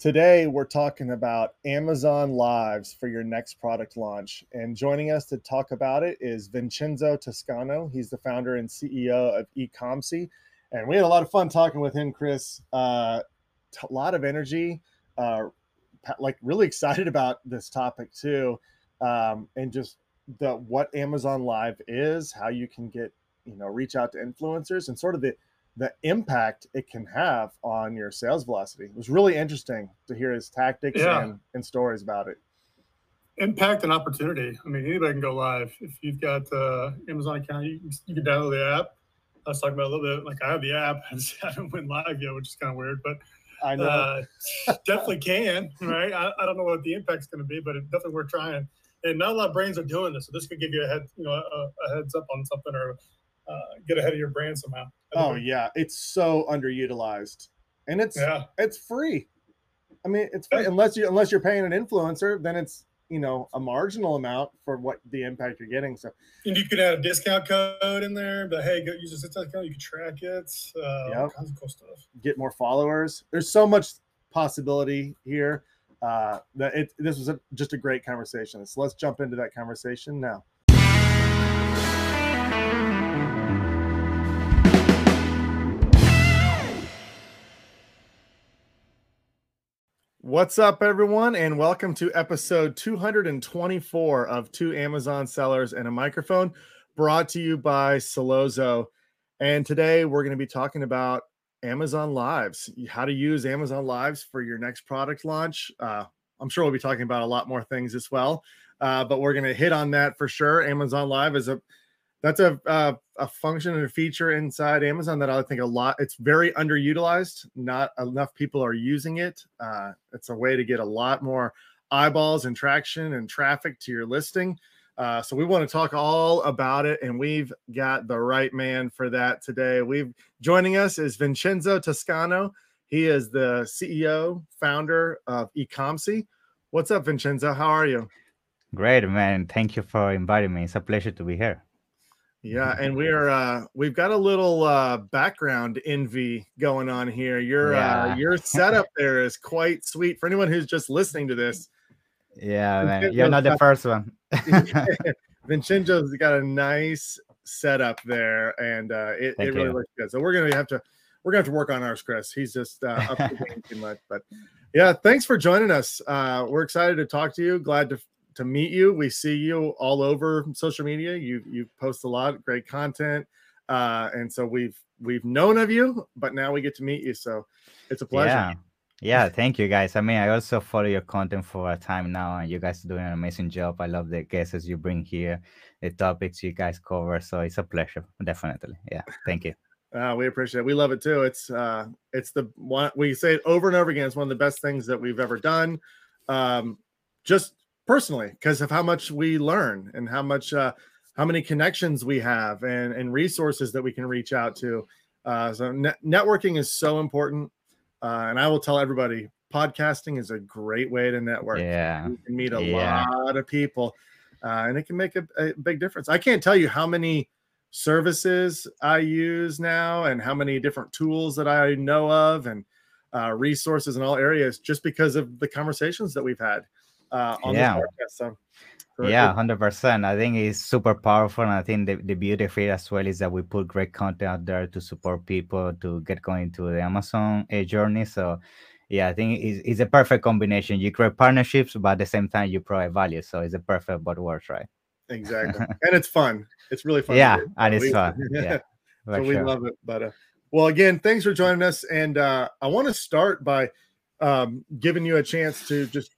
Today, we're talking about Amazon Lives for your next product launch. And joining us to talk about it is Vincenzo Toscano. He's the founder and CEO of Ecomcy. And we had a lot of fun talking with him, Chris. Uh, a lot of energy, uh, like really excited about this topic too. Um, and just the what Amazon Live is, how you can get, you know, reach out to influencers and sort of the the impact it can have on your sales velocity. It was really interesting to hear his tactics yeah. and, and stories about it. Impact and opportunity. I mean, anybody can go live. If you've got uh, Amazon account, you, you can download the app. I was talking about a little bit, like I have the app. I haven't went live yet, which is kind of weird, but I know. Uh, definitely can, right? I, I, don't know what the impact's going to be, but it's definitely worth trying. And not a lot of brands are doing this, so this could give you a head, you know, a, a heads up on something or uh, get ahead of your brand somehow. Oh yeah, it's so underutilized, and it's yeah. it's free. I mean, it's free. unless you unless you're paying an influencer, then it's you know a marginal amount for what the impact you're getting. So, and you could add a discount code in there, but hey, go use a discount code. You can track it. Uh, yep. All kinds of cool stuff. Get more followers. There's so much possibility here. Uh, that it this was a, just a great conversation. So let's jump into that conversation now. What's up, everyone, and welcome to episode 224 of Two Amazon Sellers and a Microphone, brought to you by Sellozo. And today we're going to be talking about Amazon Lives, how to use Amazon Lives for your next product launch. Uh, I'm sure we'll be talking about a lot more things as well, uh, but we're going to hit on that for sure. Amazon Live is a that's a, a, a function and a feature inside Amazon that I think a lot. It's very underutilized. Not enough people are using it. Uh, it's a way to get a lot more eyeballs and traction and traffic to your listing. Uh, so we want to talk all about it, and we've got the right man for that today. We've joining us is Vincenzo Toscano. He is the CEO, founder of Ecomcy. What's up, Vincenzo? How are you? Great, man. Thank you for inviting me. It's a pleasure to be here. Yeah, and we're uh we've got a little uh background envy going on here. Your uh, yeah. uh your setup there is quite sweet for anyone who's just listening to this. Yeah, man. You're not the first one. Vincenzo's got a nice setup there and uh it, it really you. looks good. So we're gonna have to we're gonna have to work on ours, Chris. He's just uh up to game too much. But yeah, thanks for joining us. Uh we're excited to talk to you. Glad to to meet you. We see you all over social media. You you post a lot, of great content, uh, and so we've we've known of you, but now we get to meet you. So it's a pleasure. Yeah. Yeah, thank you guys. I mean, I also follow your content for a time now, and you guys are doing an amazing job. I love the guests you bring here, the topics you guys cover. So it's a pleasure, definitely. Yeah, thank you. Uh, we appreciate it. We love it too. It's uh, it's the one we say it over and over again. It's one of the best things that we've ever done. Um, just personally because of how much we learn and how much uh, how many connections we have and and resources that we can reach out to. Uh, so ne- networking is so important, uh, and I will tell everybody podcasting is a great way to network. Yeah, you can meet a yeah. lot of people, uh, and it can make a, a big difference. I can't tell you how many services I use now and how many different tools that I know of and uh, resources in all areas just because of the conversations that we've had uh, on yeah. this podcast. So, yeah, hundred percent. I think it's super powerful, and I think the, the beauty of it as well is that we put great content out there to support people to get going to the Amazon uh, journey. So yeah, I think it's, it's a perfect combination. You create partnerships, but at the same time you provide value. So it's a perfect but works, right? Exactly, and it's fun. It's really fun. Yeah, and it's we, fun. Yeah, so sure. we love it. But uh, well, again, thanks for joining us, and uh, I want to start by um, giving you a chance to just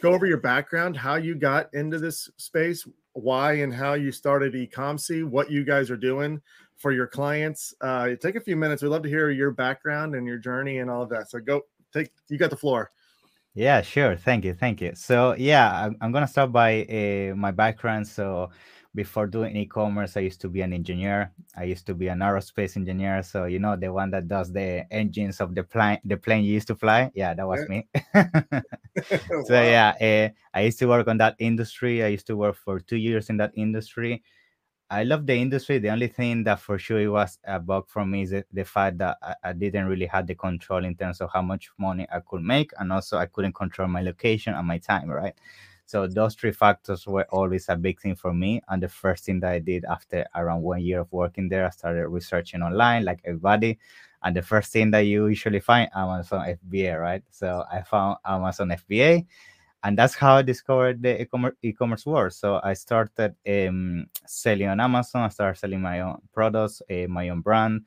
go over your background, how you got into this space, why and how you started Ecomcy, what you guys are doing for your clients. Uh, take a few minutes. We'd love to hear your background and your journey and all of that. So go take. You got the floor. Yeah, sure. Thank you. Thank you. So yeah, I'm, I'm gonna start by uh, my background. So before doing e-commerce i used to be an engineer i used to be an aerospace engineer so you know the one that does the engines of the plane the plane you used to fly yeah that was me so wow. yeah uh, i used to work on that industry i used to work for two years in that industry I love the industry. The only thing that for sure it was a bug for me is the, the fact that I, I, didn't really have the control in terms of how much money I could make, and also I couldn't control my location and my time. Right. So those three factors were always a big thing for me. And the first thing that I did after around one year of working there, I started researching online like everybody. And the first thing that you usually find Amazon FBA, right? So I found Amazon FBA, and that's how I discovered the e-commerce, world. So I started um, selling on Amazon. I started selling my own products, uh, my own brand,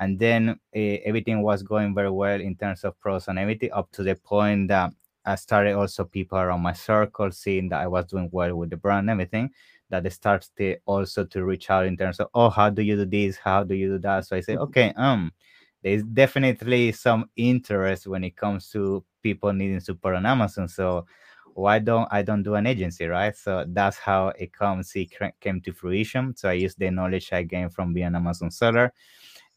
and then uh, everything was going very well in terms of pros and everything up to the point that I started also people around my circle seeing that I was doing well with the brand and everything that they started also to reach out in terms of oh how do you do this? How do you do that? So I say mm-hmm. okay um there's definitely some interest when it comes to people needing support on Amazon so why don't I don't do an agency right? So that's how it comes it came to fruition. So I use the knowledge I gained from being an Amazon seller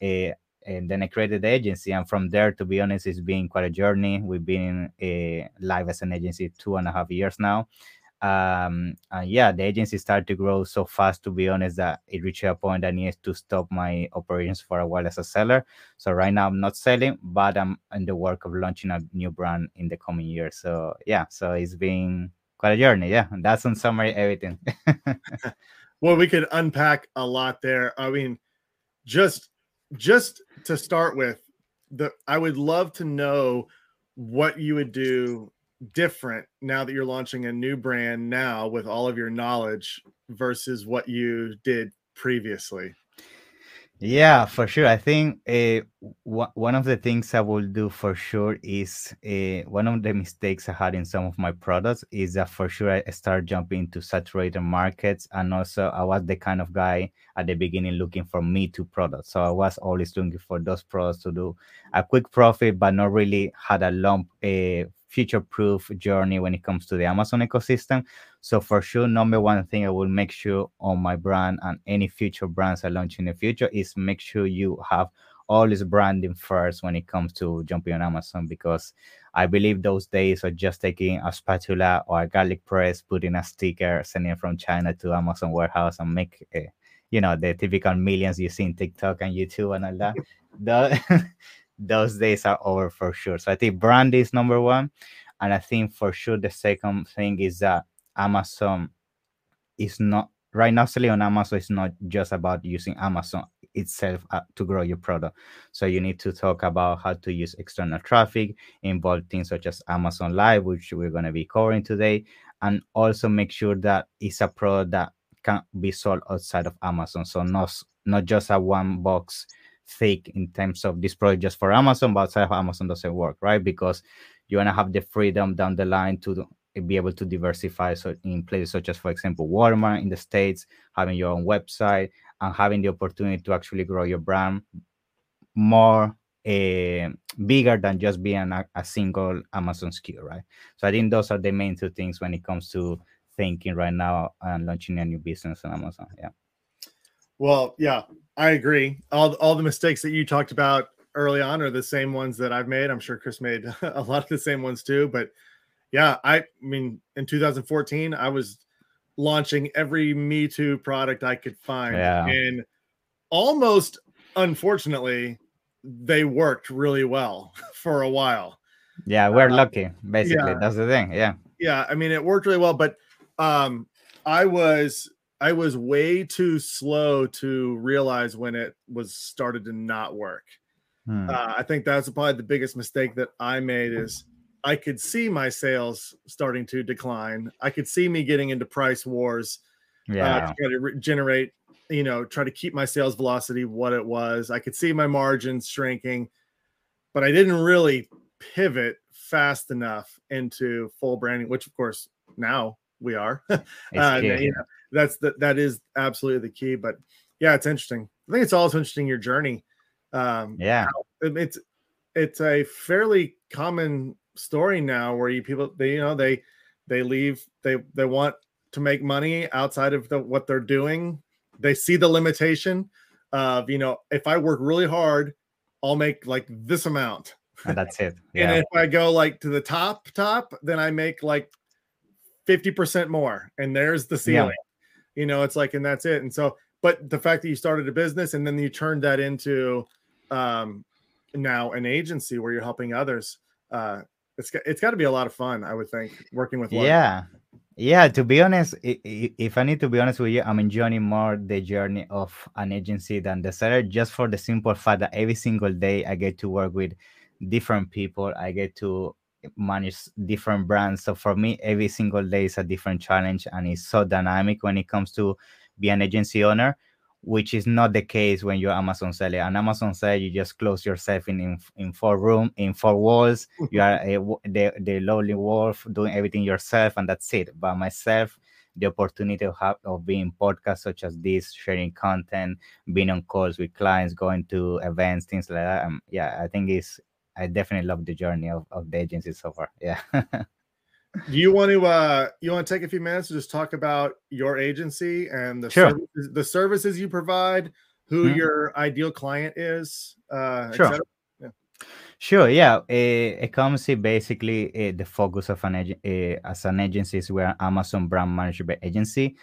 uh, and then I created the agency. And from there, to be honest, it's been quite a journey. We've been uh, live as an agency two and a half years now. Um, yeah, the agency started to grow so fast, to be honest, that it reached a point I needed to stop my operations for a while as a seller. So right now I'm not selling, but I'm in the work of launching a new brand in the coming year. So yeah, so it's been quite a journey. Yeah, that's in summary everything. well, we could unpack a lot there. I mean, just just to start with, the I would love to know what you would do different now that you're launching a new brand now with all of your knowledge versus what you did previously. Yeah, for sure. I think uh, w- one of the things I will do for sure is uh, one of the mistakes I had in some of my products is that for sure I started jumping into saturated markets, and also I was the kind of guy at the beginning looking for me too products. So I was always looking for those products to do a quick profit, but not really had a long uh, future proof journey when it comes to the Amazon ecosystem. So, for sure, number one thing I will make sure on my brand and any future brands I launch in the future is make sure you have all this branding first when it comes to jumping on Amazon because I believe those days of just taking a spatula or a garlic press, putting a sticker, sending it from China to Amazon warehouse and make, a, you know, the typical millions you see in TikTok and YouTube and all that. the, those days are over for sure. So I think brand is number one. And I think for sure the second thing is that Amazon is not right now selling on Amazon is not just about using Amazon itself uh, to grow your product. So you need to talk about how to use external traffic, involve things such as Amazon Live, which we're going to be covering today, and also make sure that it's a product that can be sold outside of Amazon. So not not just a one box thick in terms of this product just for Amazon, but outside of Amazon doesn't work, right? Because you want to have the freedom down the line to be able to diversify so in places such as, for example, Walmart in the States, having your own website and having the opportunity to actually grow your brand more uh, bigger than just being a, a single Amazon SKU, right? So I think those are the main two things when it comes to thinking right now and launching a new business on Amazon. Yeah. Well, yeah, I agree. All all the mistakes that you talked about early on are the same ones that I've made. I'm sure Chris made a lot of the same ones too. But yeah, I, mean, in 2014, I was launching every Me Too product I could find, yeah. and almost unfortunately, they worked really well for a while. Yeah, we're uh, lucky. Basically, yeah. that's the thing. Yeah. Yeah, I mean, it worked really well, but um, I was I was way too slow to realize when it was started to not work. Hmm. Uh, I think that's probably the biggest mistake that I made is I could see my sales starting to decline. I could see me getting into price wars. Yeah. Uh, to try to re- generate, you know, try to keep my sales velocity what it was. I could see my margins shrinking, but I didn't really pivot fast enough into full branding, which of course now we are. uh, you know, that's that that is absolutely the key. But yeah, it's interesting. I think it's also interesting your journey. Um, yeah, it's it's a fairly common story now where you people they you know they they leave they they want to make money outside of the, what they're doing. They see the limitation of you know if I work really hard, I'll make like this amount. And that's it. Yeah. and if I go like to the top top, then I make like 50% more and there's the ceiling. Yeah you know it's like and that's it and so but the fact that you started a business and then you turned that into um, now an agency where you're helping others, uh, it's it's got to be a lot of fun. I would think working with. Yeah, yeah. To be honest, if I need to be honest with you, I'm enjoying more the journey of an agency than the seller, just for the simple fact that every single day I get to work with different people. I get to manage different brands. So for me, every single day is a different challenge, and it's so dynamic when it comes to be an agency owner which is not the case when you're Amazon seller. An Amazon seller, you just close yourself in in, in four room, in four walls. you are a, the the lonely wolf doing everything yourself, and that's it. But myself, the opportunity of have of being podcasts such as this, sharing content, being on calls with clients, going to events, things like that. Um, yeah, I think it's I definitely love the journey of, of the agency so far. Yeah. Do you want to uh you want to take a few minutes to just talk about your agency and the sure. services, the services you provide, who mm-hmm. your ideal client is, uh sure. Yeah. Sure, yeah. A, a basically uh, the focus of an ag- uh, as an agency is we're Amazon brand management agency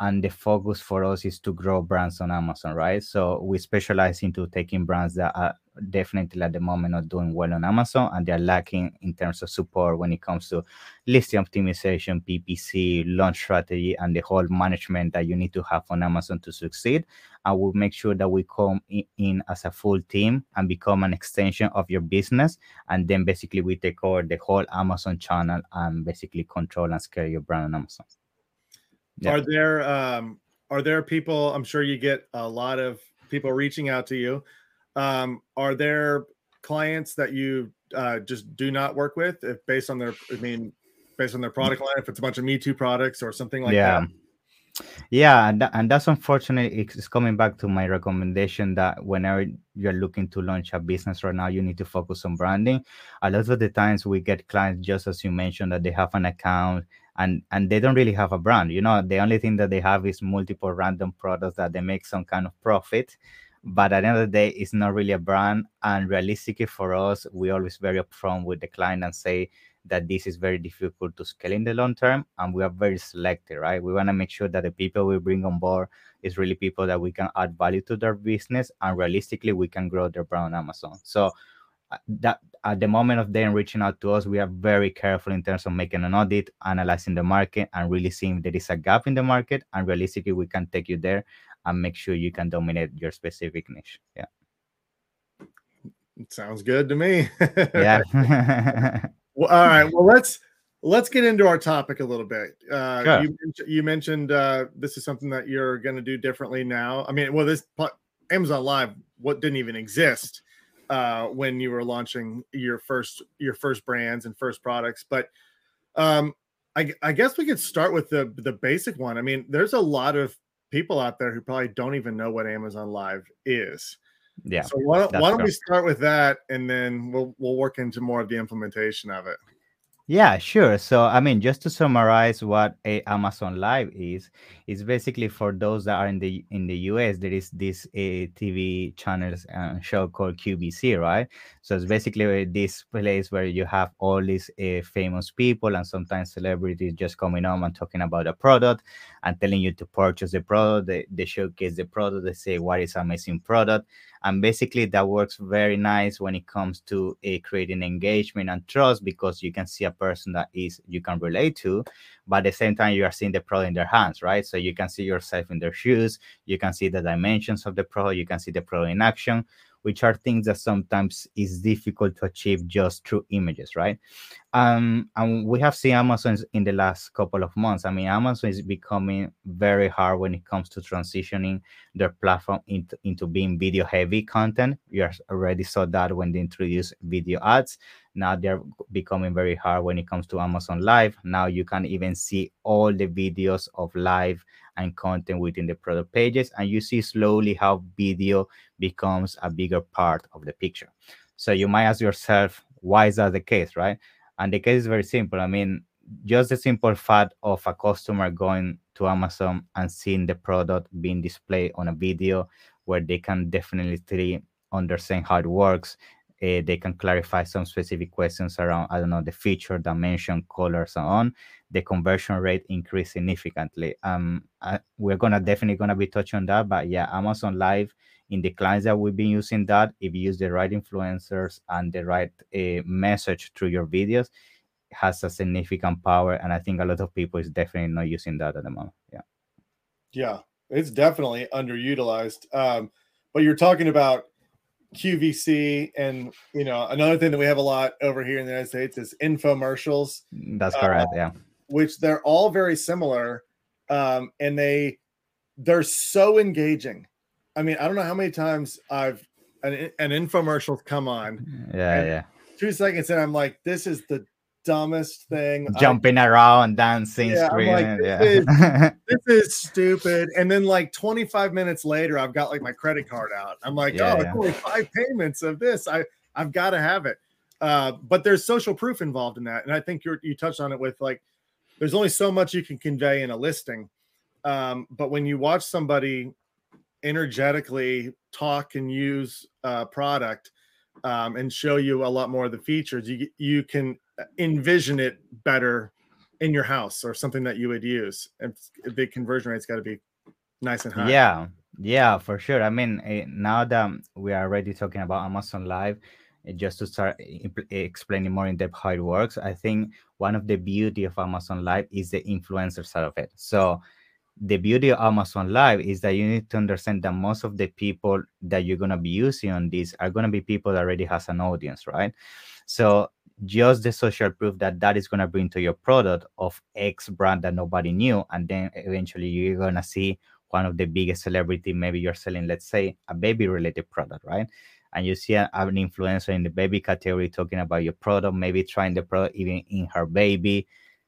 and the focus for us is to grow brands on Amazon, right? So we specialize into taking brands that are definitely at the moment not doing well on Amazon and they're lacking in terms of support when it comes to listing optimization, PPC, launch strategy, and the whole management that you need to have on Amazon to succeed. And we'll make sure that we come in as a full team and become an extension of your business. And then basically we take over the whole Amazon channel and basically control and scale your brand on Amazon. Yeah. Are there um, are there people? I'm sure you get a lot of people reaching out to you. Um, are there clients that you uh, just do not work with, if based on their, I mean, based on their product line, if it's a bunch of Me Too products or something like yeah. that? Yeah, and, and that's unfortunate. It's coming back to my recommendation that whenever you're looking to launch a business right now, you need to focus on branding. A lot of the times we get clients, just as you mentioned, that they have an account and and they don't really have a brand you know the only thing that they have is multiple random products that they make some kind of profit but at the end of the day it's not really a brand and realistically for us we always very upfront with the client and say that this is very difficult to scale in the long term and we are very selective right we want to make sure that the people we bring on board is really people that we can add value to their business and realistically we can grow their brand on amazon so uh, that at the moment of them reaching out to us, we are very careful in terms of making an audit, analyzing the market, and really seeing if there is a gap in the market. And realistically, we can take you there and make sure you can dominate your specific niche. Yeah. Sounds good to me. yeah. well, all right. Well, let's let's get into our topic a little bit. Uh, you, you, mentioned uh, this is something that you're going to do differently now. I mean, well, this Amazon Live what didn't even exist uh, when you were launching your first your first brands and first products. But um, I, I guess we could start with the the basic one. I mean, there's a lot of people out there who probably don't even know what Amazon Live is. Yeah. So why don't, why don't we start with that, and then we'll we'll work into more of the implementation of it. Yeah, sure. So, I mean, just to summarize what a Amazon Live is, is basically for those that are in the in the US, there is this a TV channels uh, show called QVC, right? So it's basically this place where you have all these uh, famous people and sometimes celebrities just coming on and talking about a product and telling you to purchase the product. They, they showcase the product. They say what is amazing product and basically that works very nice when it comes to uh, creating engagement and trust because you can see a person that is you can relate to but at the same time you are seeing the product in their hands right? So you can see yourself in their shoes. You can see the dimensions of the product you can see the product in action which are things that sometimes is difficult to achieve just through images, right? Um, and we have seen Amazon in the last couple of months. I mean, Amazon is becoming very hard when it comes to transitioning their platform into, into being video heavy content. You already saw that when they introduced video ads. Now they're becoming very hard when it comes to Amazon Live. Now you can even see all the videos of live and content within the product pages. And you see slowly how video becomes a bigger part of the picture. So you might ask yourself, why is that the case, right? And the case is very simple. I mean, just the simple fact of a customer going to Amazon and seeing the product being displayed on a video where they can definitely understand how it works, uh, they can clarify some specific questions around i don't know the feature dimension color so on. The conversion rate increased significantly. Um I, we're gonna definitely gonna be touching on that but yeah amazon live in the clients that we've been using that if you use the right influencers and the right uh, message through your videos has a significant power and i think a lot of people is definitely not using that at the moment yeah. Yeah it's definitely underutilized. Um but you're talking about qvc and you know another thing that we have a lot over here in the united states is infomercials that's correct uh, yeah. which they're all very similar um and they they're so engaging. I mean i don't know how many times i've an, an infomercial come on yeah yeah. two seconds and i'm like this is the dumbest thing. Jumping I, around, dancing, yeah, screaming. Like, this, yeah. is, this is stupid. And then like 25 minutes later, I've got like my credit card out. I'm like, yeah, oh, yeah. it's only five payments of this. I I've got to have it. Uh, but there's social proof involved in that, and I think you you touched on it with like, there's only so much you can convey in a listing. Um, but when you watch somebody energetically talk and use a product um, and show you a lot more of the features, you you can envision it better in your house or something that you would use. And the conversion rate's got to be nice and high. Yeah, yeah, for sure. I mean, eh, now that we are already talking about Amazon Live, eh, just to start explaining more in depth how it works, I think one of the beauty of Amazon Live is the influencer side of it. So the beauty of Amazon Live is that you need to understand that most of the people that you're gonna be using on this are gonna be people that already has an audience, right? So just the social proof that that is going to bring to your product of X brand that nobody knew. And then eventually you're going to see one of the biggest celebrity. Maybe you're selling, let's say, a baby related product, right? And you see an, an influencer in the baby category talking about your product, maybe trying the product even in her baby.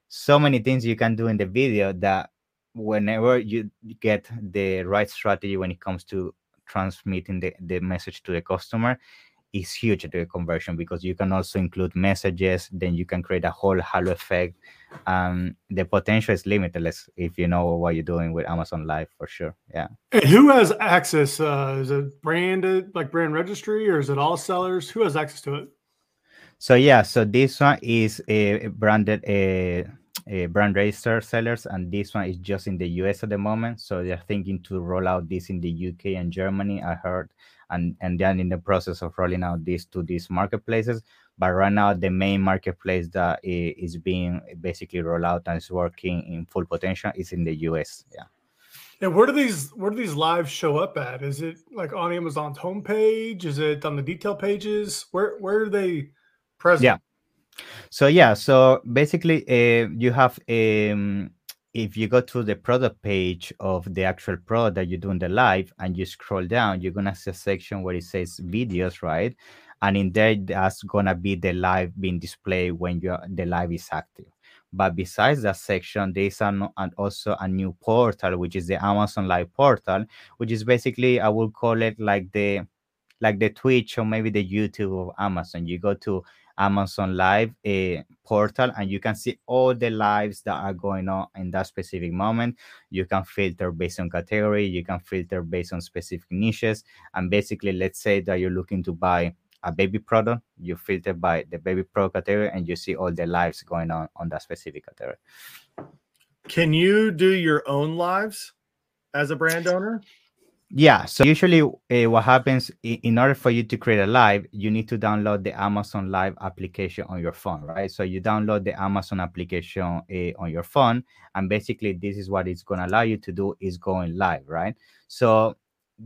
So many things you can do in the video that whenever you get the right strategy when it comes to transmitting the, the message to the customer, is huge to the conversion because you can also include messages then you can create a whole halo effect. Um the potential is limitless if you know what you're doing with amazon live for sure. Yeah. And who has access uh is it branded like brand registry or is it all sellers? Who has access to it? So yeah so this one is a branded a, a brand register sellers and this one is just in the us at the moment. So they're thinking to roll out this in the uk and germany i heard and and then in the process of rolling out this to these marketplaces. But right now the main marketplace that is being basically rolled out and is working in full potential is in the us yeah. And where do these where do these lives show up at? Is it like on amazon's homepage? Is it on the detail pages? Where where are they present? Yeah. So yeah so basically uh, you have um if you go to the product page of the actual product that you're doing the live and you scroll down, you're gonna see a section where it says videos, right? And in there, that's gonna be the live being displayed when you the live is active. But besides that section, there's an, an, also a new portal, which is the Amazon Live portal, which is basically I will call it like the like the Twitch or maybe the YouTube of Amazon. You go to Amazon Live uh, portal, and you can see all the lives that are going on in that specific moment. You can filter based on category, you can filter based on specific niches, and basically, let's say that you're looking to buy a baby product, you filter by the baby product category, and you see all the lives going on on that specific category. Can you do your own lives as a brand owner? Yeah. So usually, uh, what happens in order for you to create a live, you need to download the Amazon Live application on your phone, right? So you download the Amazon application uh, on your phone, and basically, this is what it's going to allow you to do is going live, right? So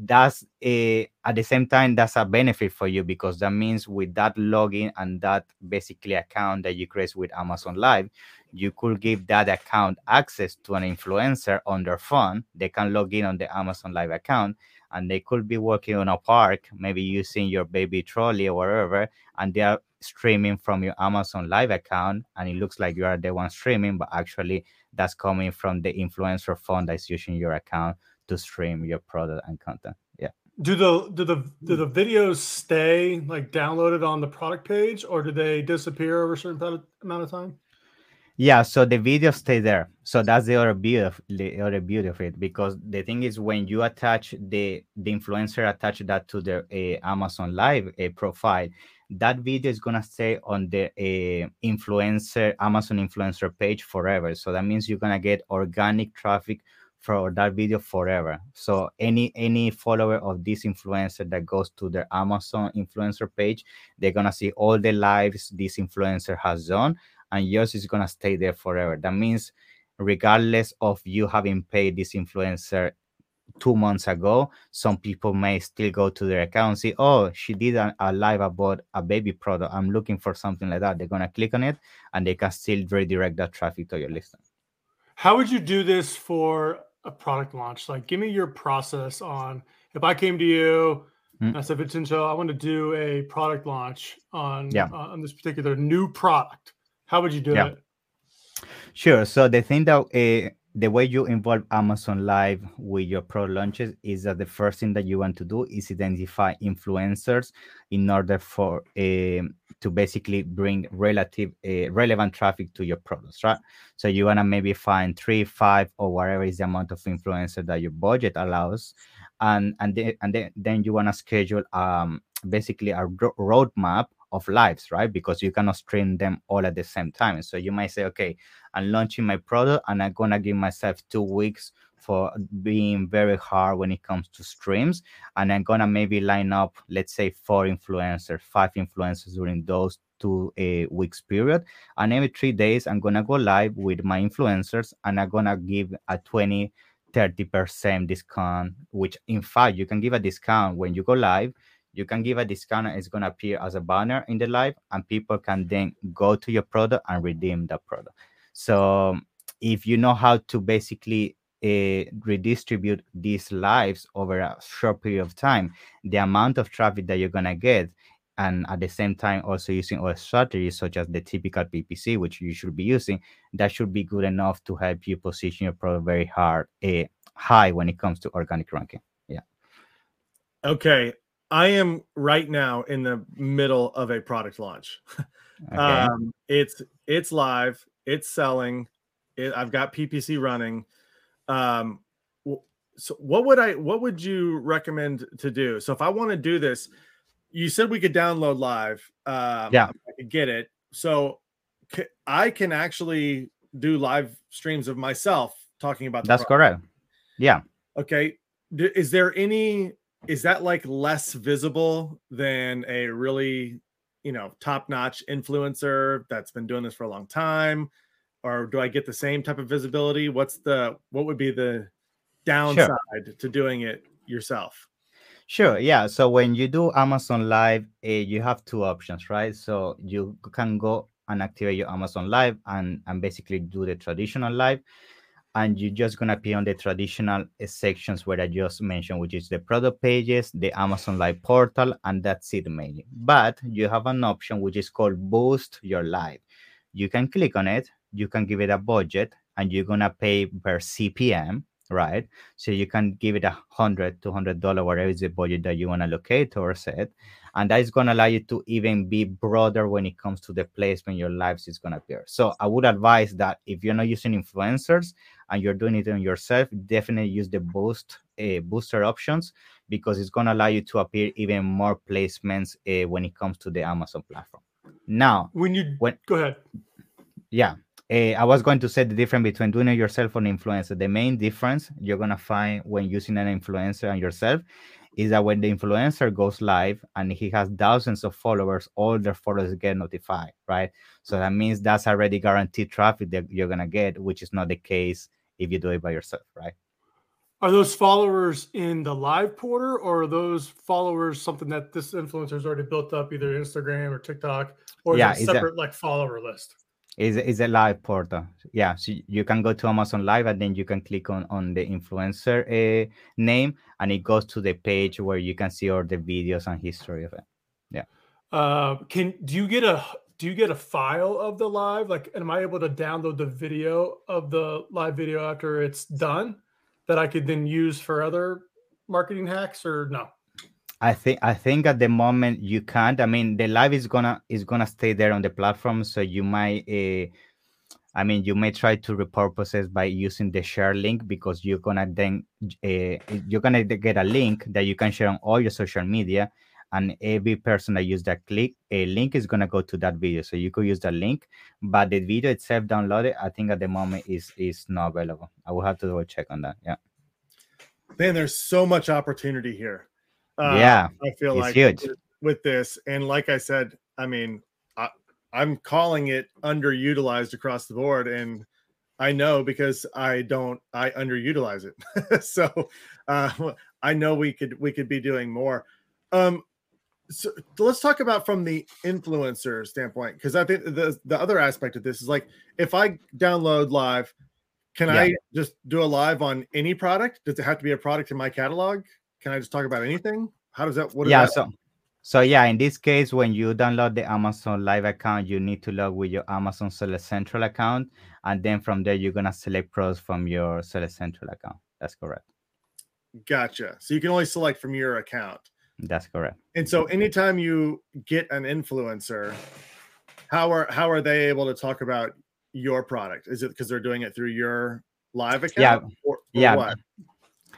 that's a at the same time that's a benefit for you because that means with that login and that basically account that you create with amazon live you could give that account access to an influencer on their phone. They can log in on the amazon live account and they could be working on a park maybe using your baby trolley or whatever and they are streaming from your amazon live account. And it looks like you are the one streaming but actually that's coming from the influencer phone that's using your account to stream your product and content. Yeah. Do the do the do the videos stay like downloaded on the product page, or do they disappear over a certain amount of time? Yeah, so the videos stay there. So that's the other beauty of the other beauty of it because the thing is when you attach the the influencer attach that to their uh, Amazon Live uh, profile, that video is gonna stay on the uh, influencer Amazon influencer page forever. So that means you're gonna get organic traffic for that video forever. So any any follower of this influencer that goes to their Amazon influencer page, they're gonna see all the lives this influencer has done, and yours is gonna stay there forever. That means regardless of you having paid this influencer two months ago, some people may still go to their account and see, oh, she did a, a, live about a baby product. I'm looking for something like that. They're gonna click on it and they can still redirect that traffic to your listing. How would you do this for a product launch? Like, give me your process on if I came to you, mm. I said, Vincenzo, I want to do a product launch on yeah. uh, on this particular new product. How would you do yeah. it? Sure. So the thing that uh, the way you involve Amazon Live with your pro launches is that the first thing that you want to do is identify influencers in order for uh, to basically bring relative uh, relevant traffic to your products, right? So you want to maybe find three, five, or whatever is the amount of influencer that your budget allows, and and then and then, then you want to schedule um basically a roadmap of lives, right? Because you cannot stream them all at the same time. So you might say, okay, I'm launching my product and I'm gonna give myself two weeks for being very hard when it comes to streams. And I'm gonna maybe line up, let's say, four influencers, five influencers during those two uh, weeks period. And every three days, I'm gonna go live with my influencers and I'm gonna give a 20 30% discount, which in fact you can give a discount when you go live you can give a discount and it's going to appear as a banner in the live and people can then go to your product and redeem that product. So if you know how to basically uh, redistribute these lives over a short period of time the amount of traffic that you're going to get and at the same time also using other strategies such as the typical ppc which you should be using that should be good enough to help you position your product very hard uh, high when it comes to organic ranking. Yeah. Okay I am right now in the middle of a product launch. Okay. um, it's it's live, it's selling. It, I've got PPC running. Um, so what would I what would you recommend to do? So if I want to do this, you said we could download live. Um, yeah, I could get it. So I can actually do live streams of myself talking about. That's product. correct. Yeah. Okay. Is there any is that like less visible than a really you know top-notch influencer that's been doing this for a long time? Or do i get the same type of visibility? What's the what would be the downside sure. to doing it yourself? Sure yeah so when you do amazon live uh, you have two options right? So you can go and activate your amazon live and and basically do the traditional live and you're just going to be on the traditional eh, sections where I just mentioned, which is the product pages, the Amazon Live portal, and that's it mainly. But you have an option which is called Boost Your Live. You can click on it, you can give it a budget, and you're going to pay per CPM, right? So you can give it a hundred, two hundred dollar, whatever is the budget that you want to allocate or set and that is going to allow you to even be broader when it comes to the placement your lives is going to appear so i would advise that if you're not using influencers and you're doing it on yourself definitely use the boost uh, booster options because it's going to allow you to appear even more placements uh, when it comes to the amazon platform now when you when go ahead yeah uh, I was going to say the difference between doing it yourself and influencer. The main difference you're gonna find when using an influencer and yourself is that when the influencer goes live and he has thousands of followers, all their followers get notified, right? So that means that's already guaranteed traffic that you're gonna get, which is not the case if you do it by yourself, right? Are those followers in the live portal or are those followers something that this influencer has already built up either Instagram or TikTok or yeah, a separate like follower list? Is is a live portal. Yeah so you can go to amazon live and then you can click on on the influencer uh, name and it goes to the page where you can see all the videos and history of it. Yeah. Uh, can do you get a do you get a file of the live? Like am i able to download the video of the live video after it's done that i could then use for other marketing hacks or no I think I think at the moment you can't. I mean, the live is gonna is gonna stay there on the platform, so you might. Uh, I mean, you may try to repurpose it by using the share link because you're gonna then uh, you're gonna get a link that you can share on all your social media, and every person that use that click a link is gonna go to that video. So you could use the link, but the video itself downloaded, I think at the moment is is not available. I will have to double check on that. Yeah. Man, there's so much opportunity here. Uh, yeah, I feel like huge. With, with this, and like I said, I mean, I, I'm calling it underutilized across the board, and I know because I don't I underutilize it. so uh, I know we could we could be doing more. Um, so let's talk about from the influencer standpoint because I think the the other aspect of this is like if I download live, can yeah. I just do a live on any product? Does it have to be a product in my catalog? Can I just talk about anything? How does that? What yeah. That? So so yeah, in this case, when you download the Amazon Live account, you need to log with your Amazon Seller Central account, and then from there you're gonna select pros from your Seller Central account. That's correct. Gotcha. So you can only select from your account. That's correct. And so anytime you get an influencer, how are how are they able to talk about your product? Is it because they're doing it through your live account? Yeah. Or, or yeah. What?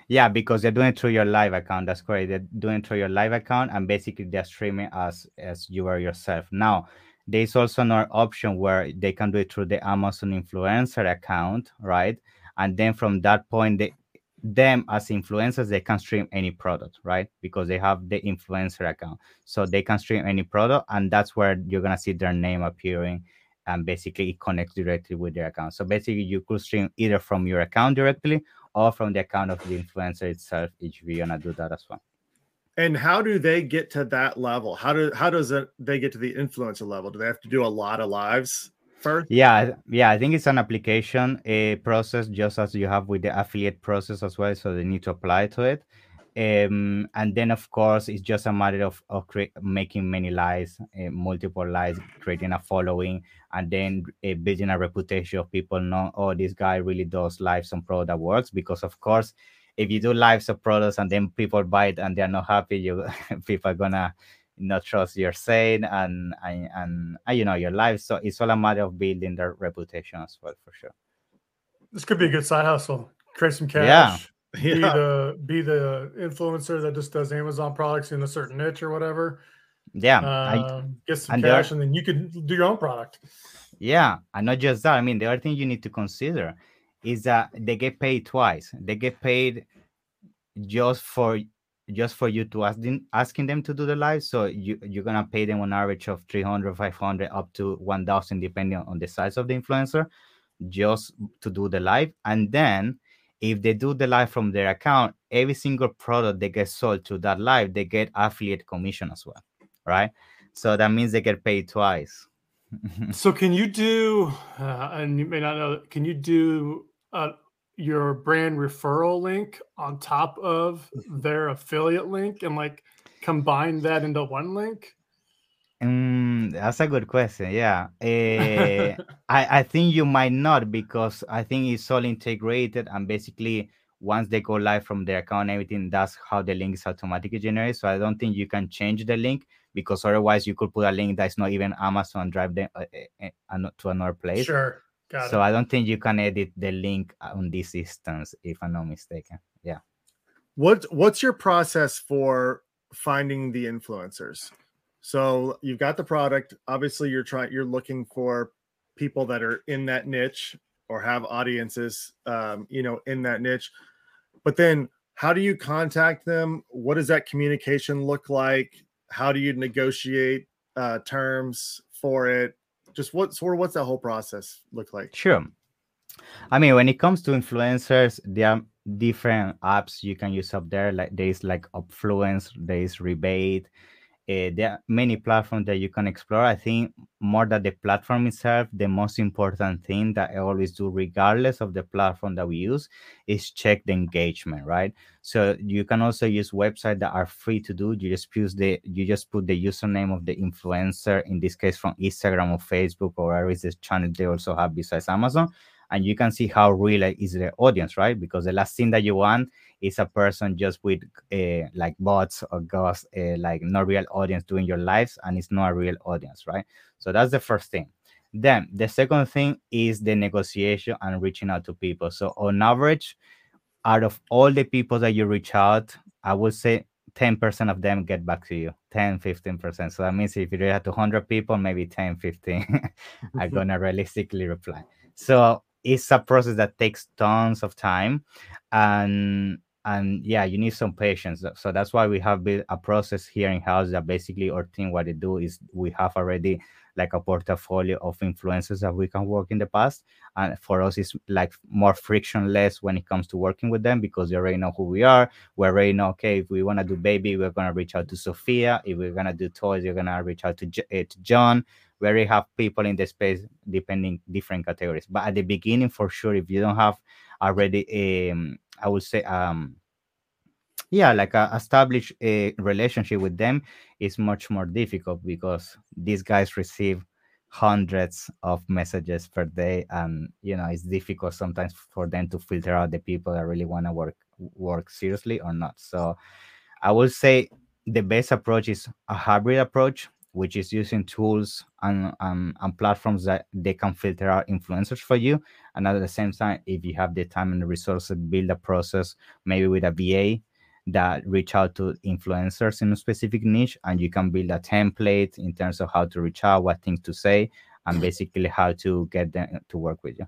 Yeah, because they're doing it through your live account. That's correct. They're doing it through your live account, and basically they're streaming as as you are yourself. Now, there's also another option where they can do it through the Amazon influencer account, right? And then from that point, they them as influencers they can stream any product right because they have the influencer account so they can stream any product and that's where you're gonna see their name appearing and basically it connects directly with their account so basically you could stream either from your account directly or from the account of the influencer itself if you're gonna do that as well and how do they get to that level how do how does it they get to the influencer level do they have to do a lot of lives first? Yeah, yeah, I think it's an application a process just as you have with the affiliate process as well. So they need to apply to it. Um, and then of course it's just a matter of, of cre- making many lies, uh, multiple lies, creating a following, and then uh, building a reputation of people know, oh, this guy really does lives on product that works. Because of course, if you do lives of products and then people buy it and they're not happy, you people are gonna not trust your saying and, and and, and you know your life. So it's all a matter of building their reputation as well for sure. This could be a good side hustle. Create some cash. Yeah. Be the be the influencer that just does Amazon products in a certain niche or whatever. Yeah, uh, get some and cash, and then you could do your own product. Yeah, and not just that. I mean, the other thing you need to consider is that they get paid twice. They get paid just for just for you to ask them asking them to do the live so you you're gonna pay them on average of 300 500 up to 1000 depending on the size of the influencer just to do the live and then if they do the live from their account every single product they get sold to that live they get affiliate commission as well right so that means they get paid twice so can you do uh, and you may not know can you do uh, your brand referral link on top of their affiliate link and like combine that into one link? Mm, that's a good question. Yeah, uh, I I think you might not because I think it's all integrated and basically once they go live from their account, everything that's how the link is automatically generated. So I don't think you can change the link because otherwise you could put a link that's not even Amazon drive them uh, uh, to another place. Sure. Got so it. I don't think you can edit the link on this instance, if I'm not mistaken. Yeah. What What's your process for finding the influencers? So you've got the product. Obviously, you're trying. You're looking for people that are in that niche or have audiences, um, you know, in that niche. But then, how do you contact them? What does that communication look like? How do you negotiate uh, terms for it? just what sort of what's that whole process look like? Sure. I mean, when it comes to influencers, there are different apps you can use up there. Like there is like Upfluence, there is Rebaid, uh, there are many platforms that you can explore. I think more than the platform itself, the most important thing that I always do, regardless of the platform that we use, is check the engagement, right? So you can also use websites that are free to do. You just use the you just put the username of the influencer, in this case from Instagram or Facebook or whatever is the channel they also have besides Amazon and you can see how real is the audience, right? Because the last thing that you want is a person just with uh, like bots or ghosts, uh, like no real audience doing your lives, and it's not a real audience, right? So that's the first thing. Then the second thing is the negotiation and reaching out to people. So on average, out of all the people that you reach out, I would say 10% of them get back to you 10 15% so that means if you have 200 people maybe 10 15 are gonna realistically reply so it's a process that takes tons of time and and yeah you need some patience so that's why we have built a process here in house that basically our team what they do is we have already like a portfolio of influencers that we can work in the past. And for us it's like more frictionless when it comes to working with them because they already know who we are. We already know okay if we want to do baby we're going to reach out to sophia. If we're going to do toys we're going to reach out to, uh, to john. We already have people in the space depending different categories. But at the beginning for sure if you don't have already um, i would say um yeah like a established a relationship with them is much more difficult because these guys receive hundreds of messages per day and you know it's difficult sometimes for them to filter out the people that really want to work work seriously or not so i would say the best approach is a hybrid approach which is using tools and, um, and platforms that they can filter out influencers for you. And at the same time, if you have the time and the resources, build a process maybe with a VA that reach out to influencers in a specific niche and you can build a template in terms of how to reach out, what things to say, and basically how to get them to work with you.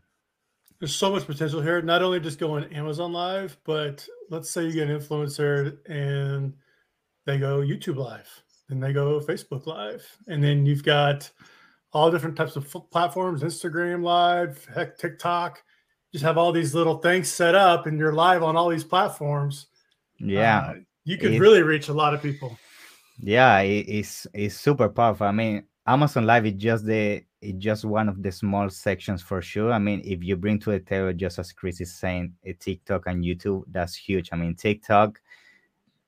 There's so much potential here. Not only just going Amazon Live, but let's say you get an influencer and they go YouTube Live then they go Facebook Live, and then you've got all different types of platforms, Instagram Live, heck, TikTok. Just have all these little things set up, and you're live on all these platforms. Yeah, uh, you could really reach a lot of people. Yeah, it, it's it's super powerful. I mean, Amazon Live is just the it's just one of the small sections for sure. I mean, if you bring to the table, just as Chris is saying, a TikTok and YouTube, that's huge. I mean, TikTok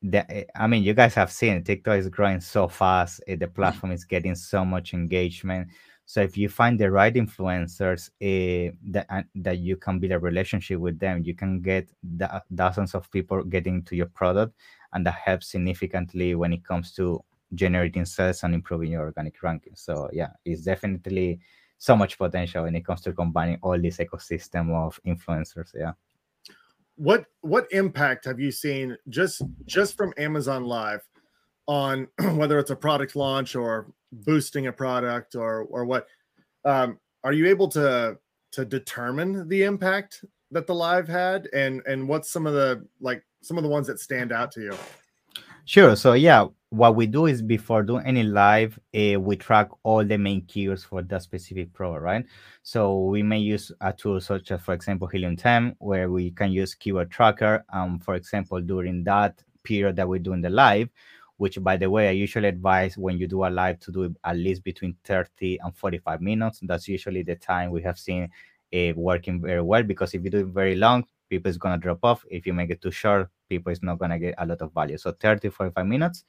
the, eh, I mean, you guys have seen TikTok is growing so fast. Eh, the mm. platform is getting so much engagement. So if you find the right influencers uh, that uh, that you can build a relationship with them, you can get the, dozens of people getting to your product, and that helps significantly when it comes to generating sales and improving your organic ranking. So yeah, it's definitely so much potential when it comes to combining all this ecosystem of influencers. Yeah what what impact have you seen just just from Amazon Live on whether it's a product launch or boosting a product or or what? Um, are you able to to determine the impact that the live had and and what's some of the like some of the ones that stand out to you? Sure. So yeah, what we do is before doing any live, uh, we track all the main keywords for that specific pro, right? So we may use a tool such as, for example, Helium 10, where we can use keyword tracker. Um, for example, during that period that we're doing the live, which by the way, I usually advise when you do a live to do at least between 30 and 45 minutes. That's usually the time we have seen it working very well because if you do it very long, people is gonna drop off. If you make it too short, people is not gonna get a lot of value. So 30, 45 minutes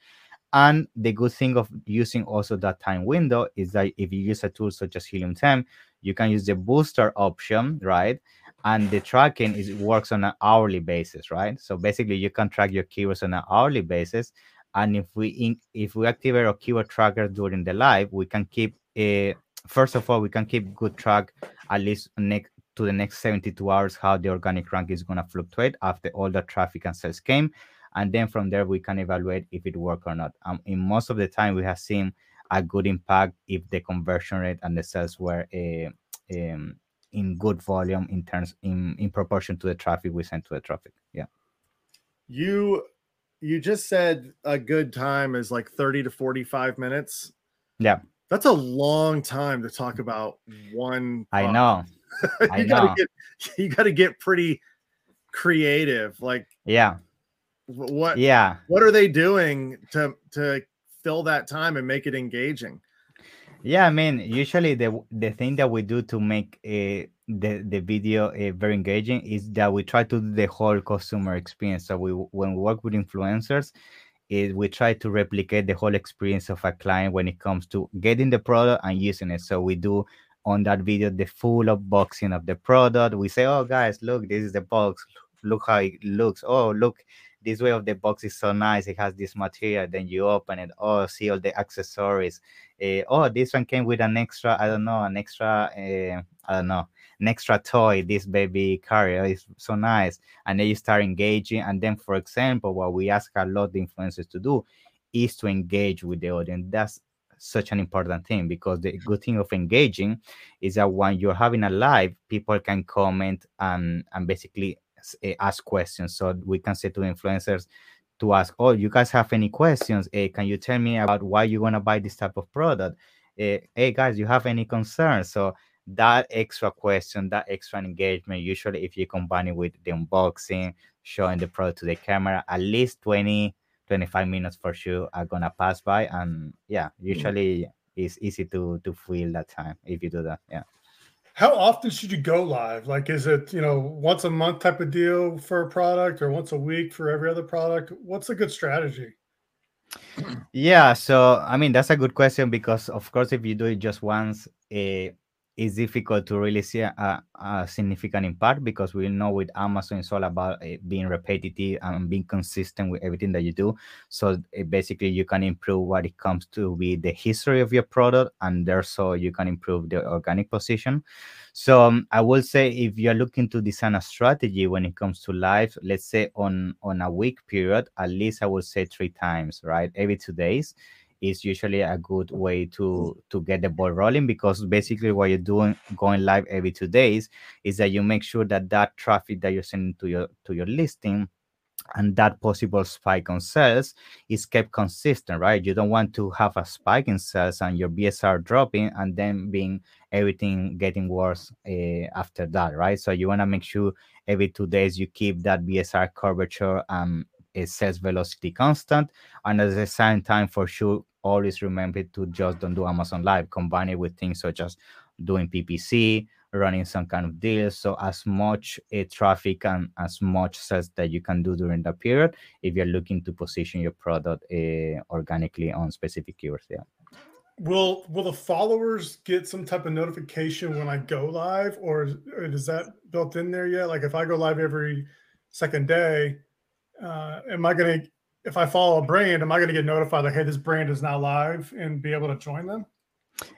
and the good thing of using also that time window is that if you use a tool such as Helium 10, you can use the booster option, right? And the tracking is works on an hourly basis, right? So basically, you can track your keywords on an hourly basis. And if we in, if we activate our keyword tracker during the live, we can keep a first of all we can keep good track at least next to the next 72 hours how the organic rank is going to fluctuate after all the traffic and sales came and then from there we can evaluate if it worked or not. Um, in most of the time, we have seen a good impact if the conversion rate and the sales were um, in good volume in terms in in proportion to the traffic we sent to the traffic. Yeah. You you just said a good time is like 30 to 45 minutes. Yeah. That's a long time to talk about one. I know. you I gotta know. get you gotta get pretty creative. Like yeah what yeah what are they doing to to fill that time and make it engaging yeah i mean usually the the thing that we do to make uh, the the video uh, very engaging is that we try to do the whole customer experience. So we when we work with influencers is we try to replicate the whole experience of a client when it comes to getting the product and using it. So we do on that video the full unboxing of the product. We say oh guys look this is the box. Look how it looks. Oh look this way of the box is so nice. It has this material. Then you open it. Oh, see all the accessories. Uh, oh, this one came with an extra. I don't know, an extra. Uh, I don't know, an extra toy. This baby carrier is so nice. And then you start engaging. And then, for example, what we ask a lot of influencers to do is to engage with the audience. That's such an important thing because the good thing of engaging is that when you're having a live, people can comment and and basically ask questions. So we can say to influencers to ask, "Oh, you guys have any questions? Uh, can you tell me about why you want to buy this type of product? Uh, hey guys, you have any concerns?" So that extra question, that extra engagement, usually if you combine it with the unboxing, showing the product to the camera, at least 20, 25 minutes for sure are gonna pass by. And yeah, mm. usually mm. it's easy to to fill that time if you do that. Yeah. How often should you go live? Like, is it you know once a month type of deal for a product, or once a week for every other product? What's a good strategy? Yeah, so I mean that's a good question because of course if you do it just once, uh, it's difficult to really see a, a, significant impact because we know with Amazon it's all about uh, being repetitive and being consistent with everything that you do. So uh, basically, you can improve what it comes to be the history of your product, and so you can improve the organic position. So um, I will say if you're looking to design a strategy when it comes to live, let's say on on a week period, at least I would say three times, right, every two days is usually a good way to to get the ball rolling because basically what you're doing going live every two days is that you make sure that that traffic that you're sending to your to your listing and that possible spike on sales is kept consistent, right? You don't want to have a spike in sales and your BSR dropping and then being everything getting worse uh, after that, right? So you want to make sure every two days you keep that BSR curvature and um, sales velocity constant, and at the same time, for sure, always remember to just don't do Amazon Live. Combine it with things such as doing PPC, running some kind of deals. So as much uh, traffic and as much sales that you can do during that period, if you're looking to position your product uh, organically on specific keywords. Yeah. Will Will the followers get some type of notification when I go live, or, or is that built in there yet? Like if I go live every second day, uh, am I going to if I follow a brand, am I going to get notified like, hey, this brand is now live and be able to join them?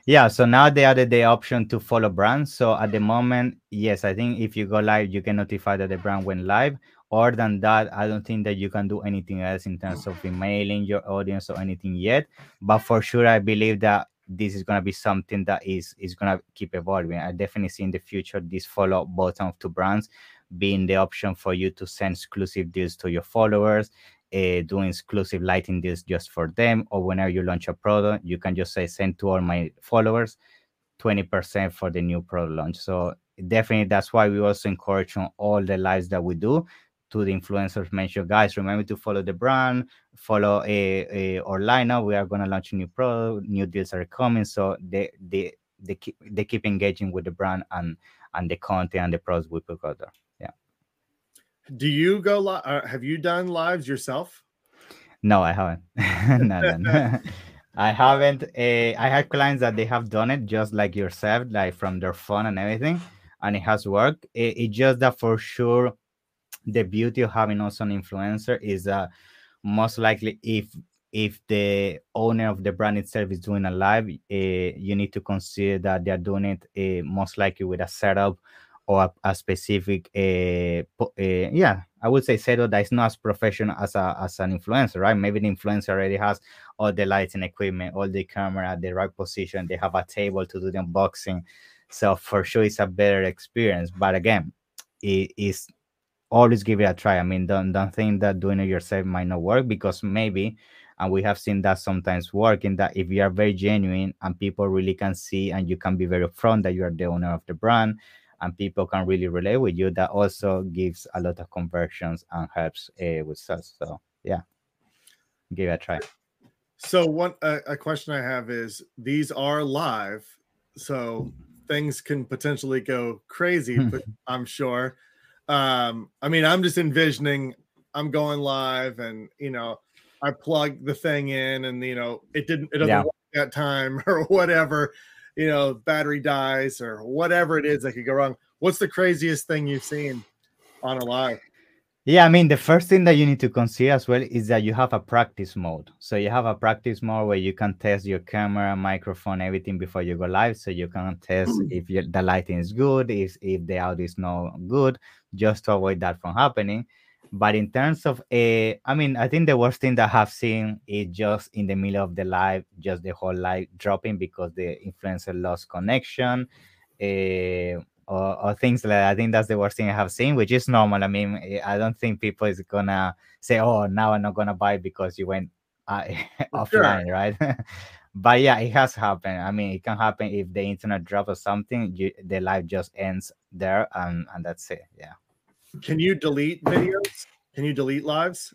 Yeah, so now they added the option to follow brands. So at the moment, yes, I think if you go live, you can notify that the brand went live. Other than that, I don't think that you can do anything else in terms of emailing your audience or anything yet. But for sure, I believe that this is to be something that is is to keep evolving. I definitely see in the future this follow button of two brands being the option for you to send exclusive deals to your followers uh, doing exclusive lighting deals just for them, or whenever you launch a product, you can just say send to all my followers 20% for the new product launch. So definitely that's why we also encourage on all the lives that we do to the influencers. Mention guys remember to follow the brand follow a, a or lineup we are going to launch a new product new deals are coming. So they they they keep they keep engaging with the brand and and the content and the products we put out there do you go live? Uh, have you done lives yourself? No, I haven't. no, no, I haven't. Uh, I have clients that they have done it just like yourself, like from their phone and everything, and it has worked. It, it's just that for sure, the beauty of having also an influencer is that most likely if if the owner of the brand itself is doing a live, uh, you need to consider that they're doing it uh, most likely with a setup or a, a specific uh, uh, yeah i would say setup that is not as professional as a as an influencer right? Maybe the influencer already has all the lighting equipment all the camera at the right position. They have a table to do the unboxing. So for sure it's a better experience. But again it is always give it a try. I mean don't don't think that doing it yourself might not work because maybe and we have seen that sometimes work in that if you are very genuine and people really can see and you can be very upfront that you are the owner of the brand and people can really relate with you, that also gives a lot of conversions and helps uh, with sales. So yeah, give it a try. So one uh, a question I have is these are live, so things can potentially go crazy, but I'm sure. Um, I mean, I'm just envisioning I'm going live and you know, I plug the thing in and you know, it didn't it doesn't yeah. work that time or whatever you know, battery dies or whatever it is that could go wrong. What's the craziest thing you've seen on a live? Yeah, I mean, the first thing that you need to consider as well is that you have a practice mode. So you have a practice mode where you can test your camera, microphone, everything before you go live. So you can test mm. if the lighting is good, if, if the audio is not good, just to avoid that from happening. But in terms of a, I mean, I think the worst thing that I have seen is just in the middle of the live, just the whole live dropping because the influencer lost connection. Uh, or, or things like that. I think that's the worst thing I have seen, which is normal. I mean, eh, I don't think people is gonna say, "Oh, now I'm not gonna buy because you went uh, offline," sure. right? but yeah, it has happened. I mean, it can happen if the internet drops or something. You, the live just ends there, and and that's it. Yeah. Can you delete videos? Can you delete lives?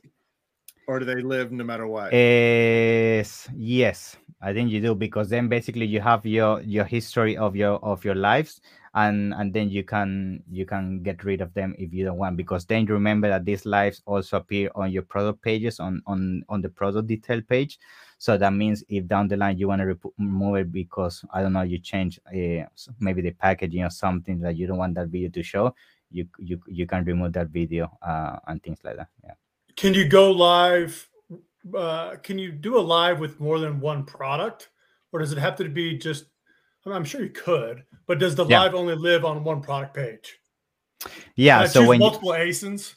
Or do they live no matter what? yes, yes. I think you do because then basically you have your your history of your of your lives and and then you can you can get rid of them if you don't want because then you remember that these lives also appear on your product pages on on on the product detail page so that means if down the line you want to remove it because i don't know you change uh, maybe the packaging or something that you don't want that video to show you you you can remove that video uh, and things like that yeah can you go live uh, can you do a live with more than one product or does it have to be just I'm sure you could, but does the yeah. live only live on one product page? Yeah. So when multiple you, ASINs.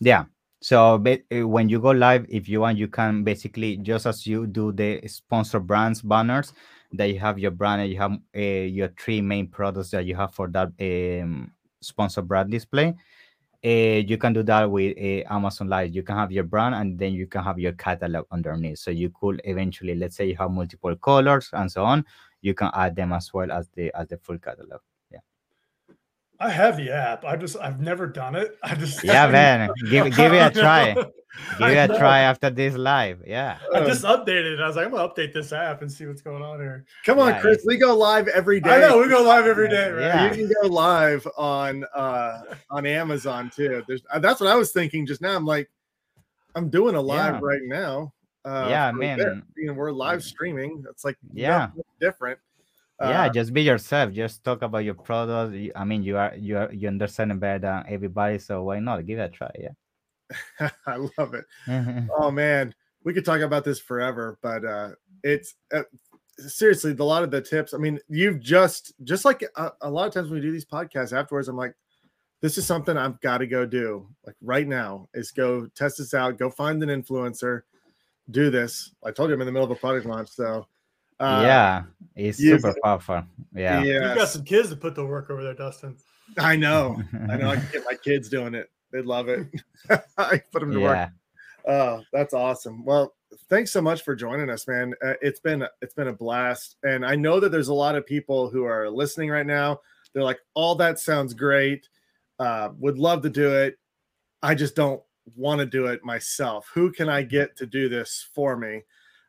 Yeah. So when you go live, if you want, you can basically just as you do the sponsor brands banners, that you have your brand and you have uh, your three main products that you have for that um, sponsor brand display. Uh, you can do that with uh, Amazon Live. You can have your brand and then you can have your catalog underneath. So you could eventually, let's say you have multiple colors and so on you can add them as well as the as the full catalog. Yeah. I have the app. I just I've never done it. I just yeah, man. Give give it a try. Give it a try after this live. Yeah. I just updated it. I was like, I'm gonna update this app and see what's going on here. Come on, yeah, Chris. We go live every day. I know we go live every day, right? Yeah. You can go live on uh on Amazon too. There's uh, that's what I was thinking just now. I'm like, I'm doing a live yeah. right now. Uh, yeah, man. You know, we're live streaming. It's like yeah, different. Yeah, uh, just be yourself. Just talk about your product. I mean, you are you are you understand better than everybody, so why not give it a try? Yeah, I love it. oh man, we could talk about this forever, but uh, it's uh, seriously a lot of the tips. I mean, you've just just like a, a lot of times when we do these podcasts afterwards, I'm like, this is something I've got to go do like right now. Is go test this out. Go find an influencer do this. I told you I'm in the middle of a product launch, so uh, yeah, it's super powerful. Yeah, yes. you've got some kids to put the work over there, Dustin. I know, I know. I can get my kids doing it. They'd love it. I put them to yeah. work. Oh, that's awesome. Well, thanks so much for joining us, man. Uh, it's been it's been a blast, and I know that there's a lot of people who are listening right now. They're like, "All that sounds great. Uh, would love to do it. I just don't want to do it myself. Who can I get to do this for me?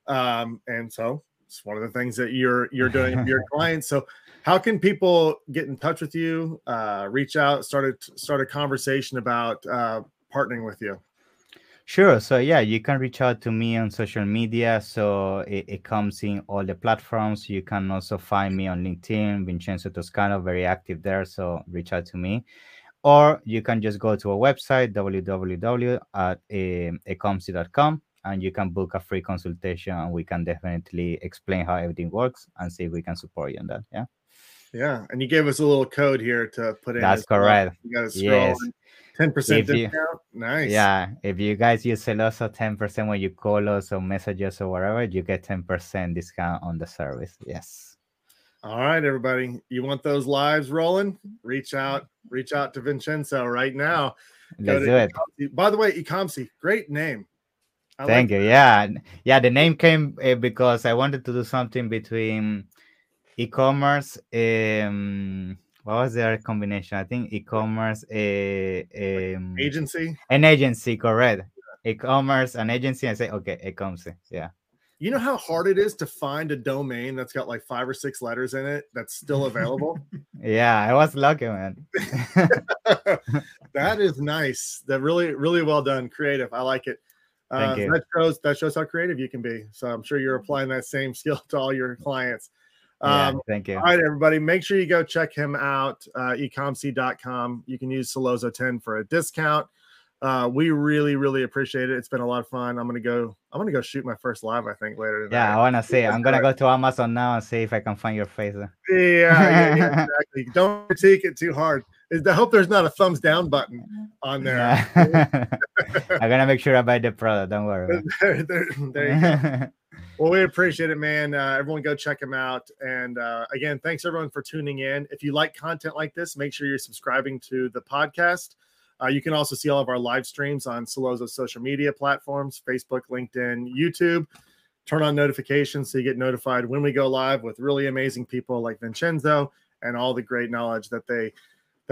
Um, and so it's one of the things that you're you're doing for your clients. So how can people get in touch with you, uh, reach out, start a start a conversation about uh, partnering with you? Sure. So yeah, you can reach out to me on social media. So it, it, comes in all the platforms. You can also find me on LinkedIn, Vincenzo Toscano, very active there. So reach out to me or you can just go to our website www.ecomsi.com and you can book a free consultation and we can definitely explain how everything works and see if we can support you on that yeah yeah and you gave us a little code here to put in that's correct you gotta scroll yes. 10% discount you, nice yeah if you guys use Sellozo 10% when you call us or message us or whatever you get 10% discount on the service yes all right, everybody. You want those lives rolling? Reach out, reach out to Vincenzo right now. Let's do it. By the way, Ecomsi, great name. I Thank like you. That. Yeah, yeah. The name came uh, because I wanted to do something between e-commerce. Um, what was their combination? I think e-commerce, uh, um, agency, an agency, correct? E-commerce, an agency. I say okay, e-commerce. Yeah you know how hard it is to find a domain that's got like five or six letters in it that's still available? yeah, I was lucky, man. that is nice. That really, really well done. Creative. I like it. Uh, that shows that shows how creative you can be. So I'm sure you're applying that same skill to all your clients. Um, yeah, thank you. All right, everybody, make sure you go check him out. Uh, ecomsi.com. You can use Sellozo 10 for a discount. Uh, we really, really appreciate it. It's been a lot of fun. I'm gonna go. I'm gonna go shoot my first live. I think later. Tonight. Yeah, I wanna see. I'm gonna go to Amazon now and see if I can find your face. Yeah, yeah, yeah exactly. Don't critique it too hard. I hope there's not a thumbs down button on there. Yeah. I'm gonna make sure I buy the product. Don't worry. there, there, there you go. well, we appreciate it, man. Uh, everyone, go check them out. And uh, again, thanks everyone for tuning in. If you like content like this, make sure you're subscribing to the podcast. Uh, you can also see all of our live streams on Sellozo's social media platforms Facebook, LinkedIn, YouTube. Turn on notifications so you get notified when we go live with really amazing people like Vincenzo and all the great knowledge that they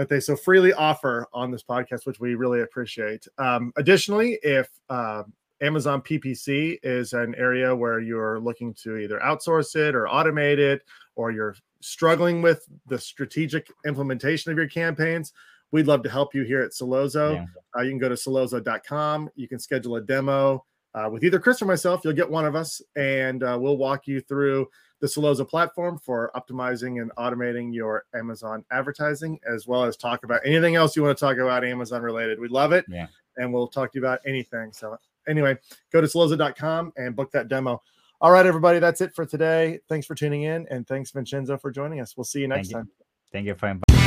that they so freely offer on this podcast, which we really appreciate. Um, additionally, if uh, Amazon PPC is an area where you're looking to either outsource it or automate it, or you're struggling with the strategic implementation of your campaigns, we'd love to help you here at Sellozo. Yeah. Uh, you can go to sellozo.com. You can schedule a demo uh, with either Chris or myself. You'll get one of us, and uh, we'll walk you through the Sellozo platform for optimizing and automating your Amazon advertising, as well as talk about anything else you want to talk about Amazon related. We love it. Yeah. And we'll talk to you about anything. So, anyway, go to sellozo.com and book that demo. All right, everybody, that's it for today. Thanks for tuning in, and thanks, Vincenzo, for joining us. We'll see you next Thank time. You. Thank you for inviting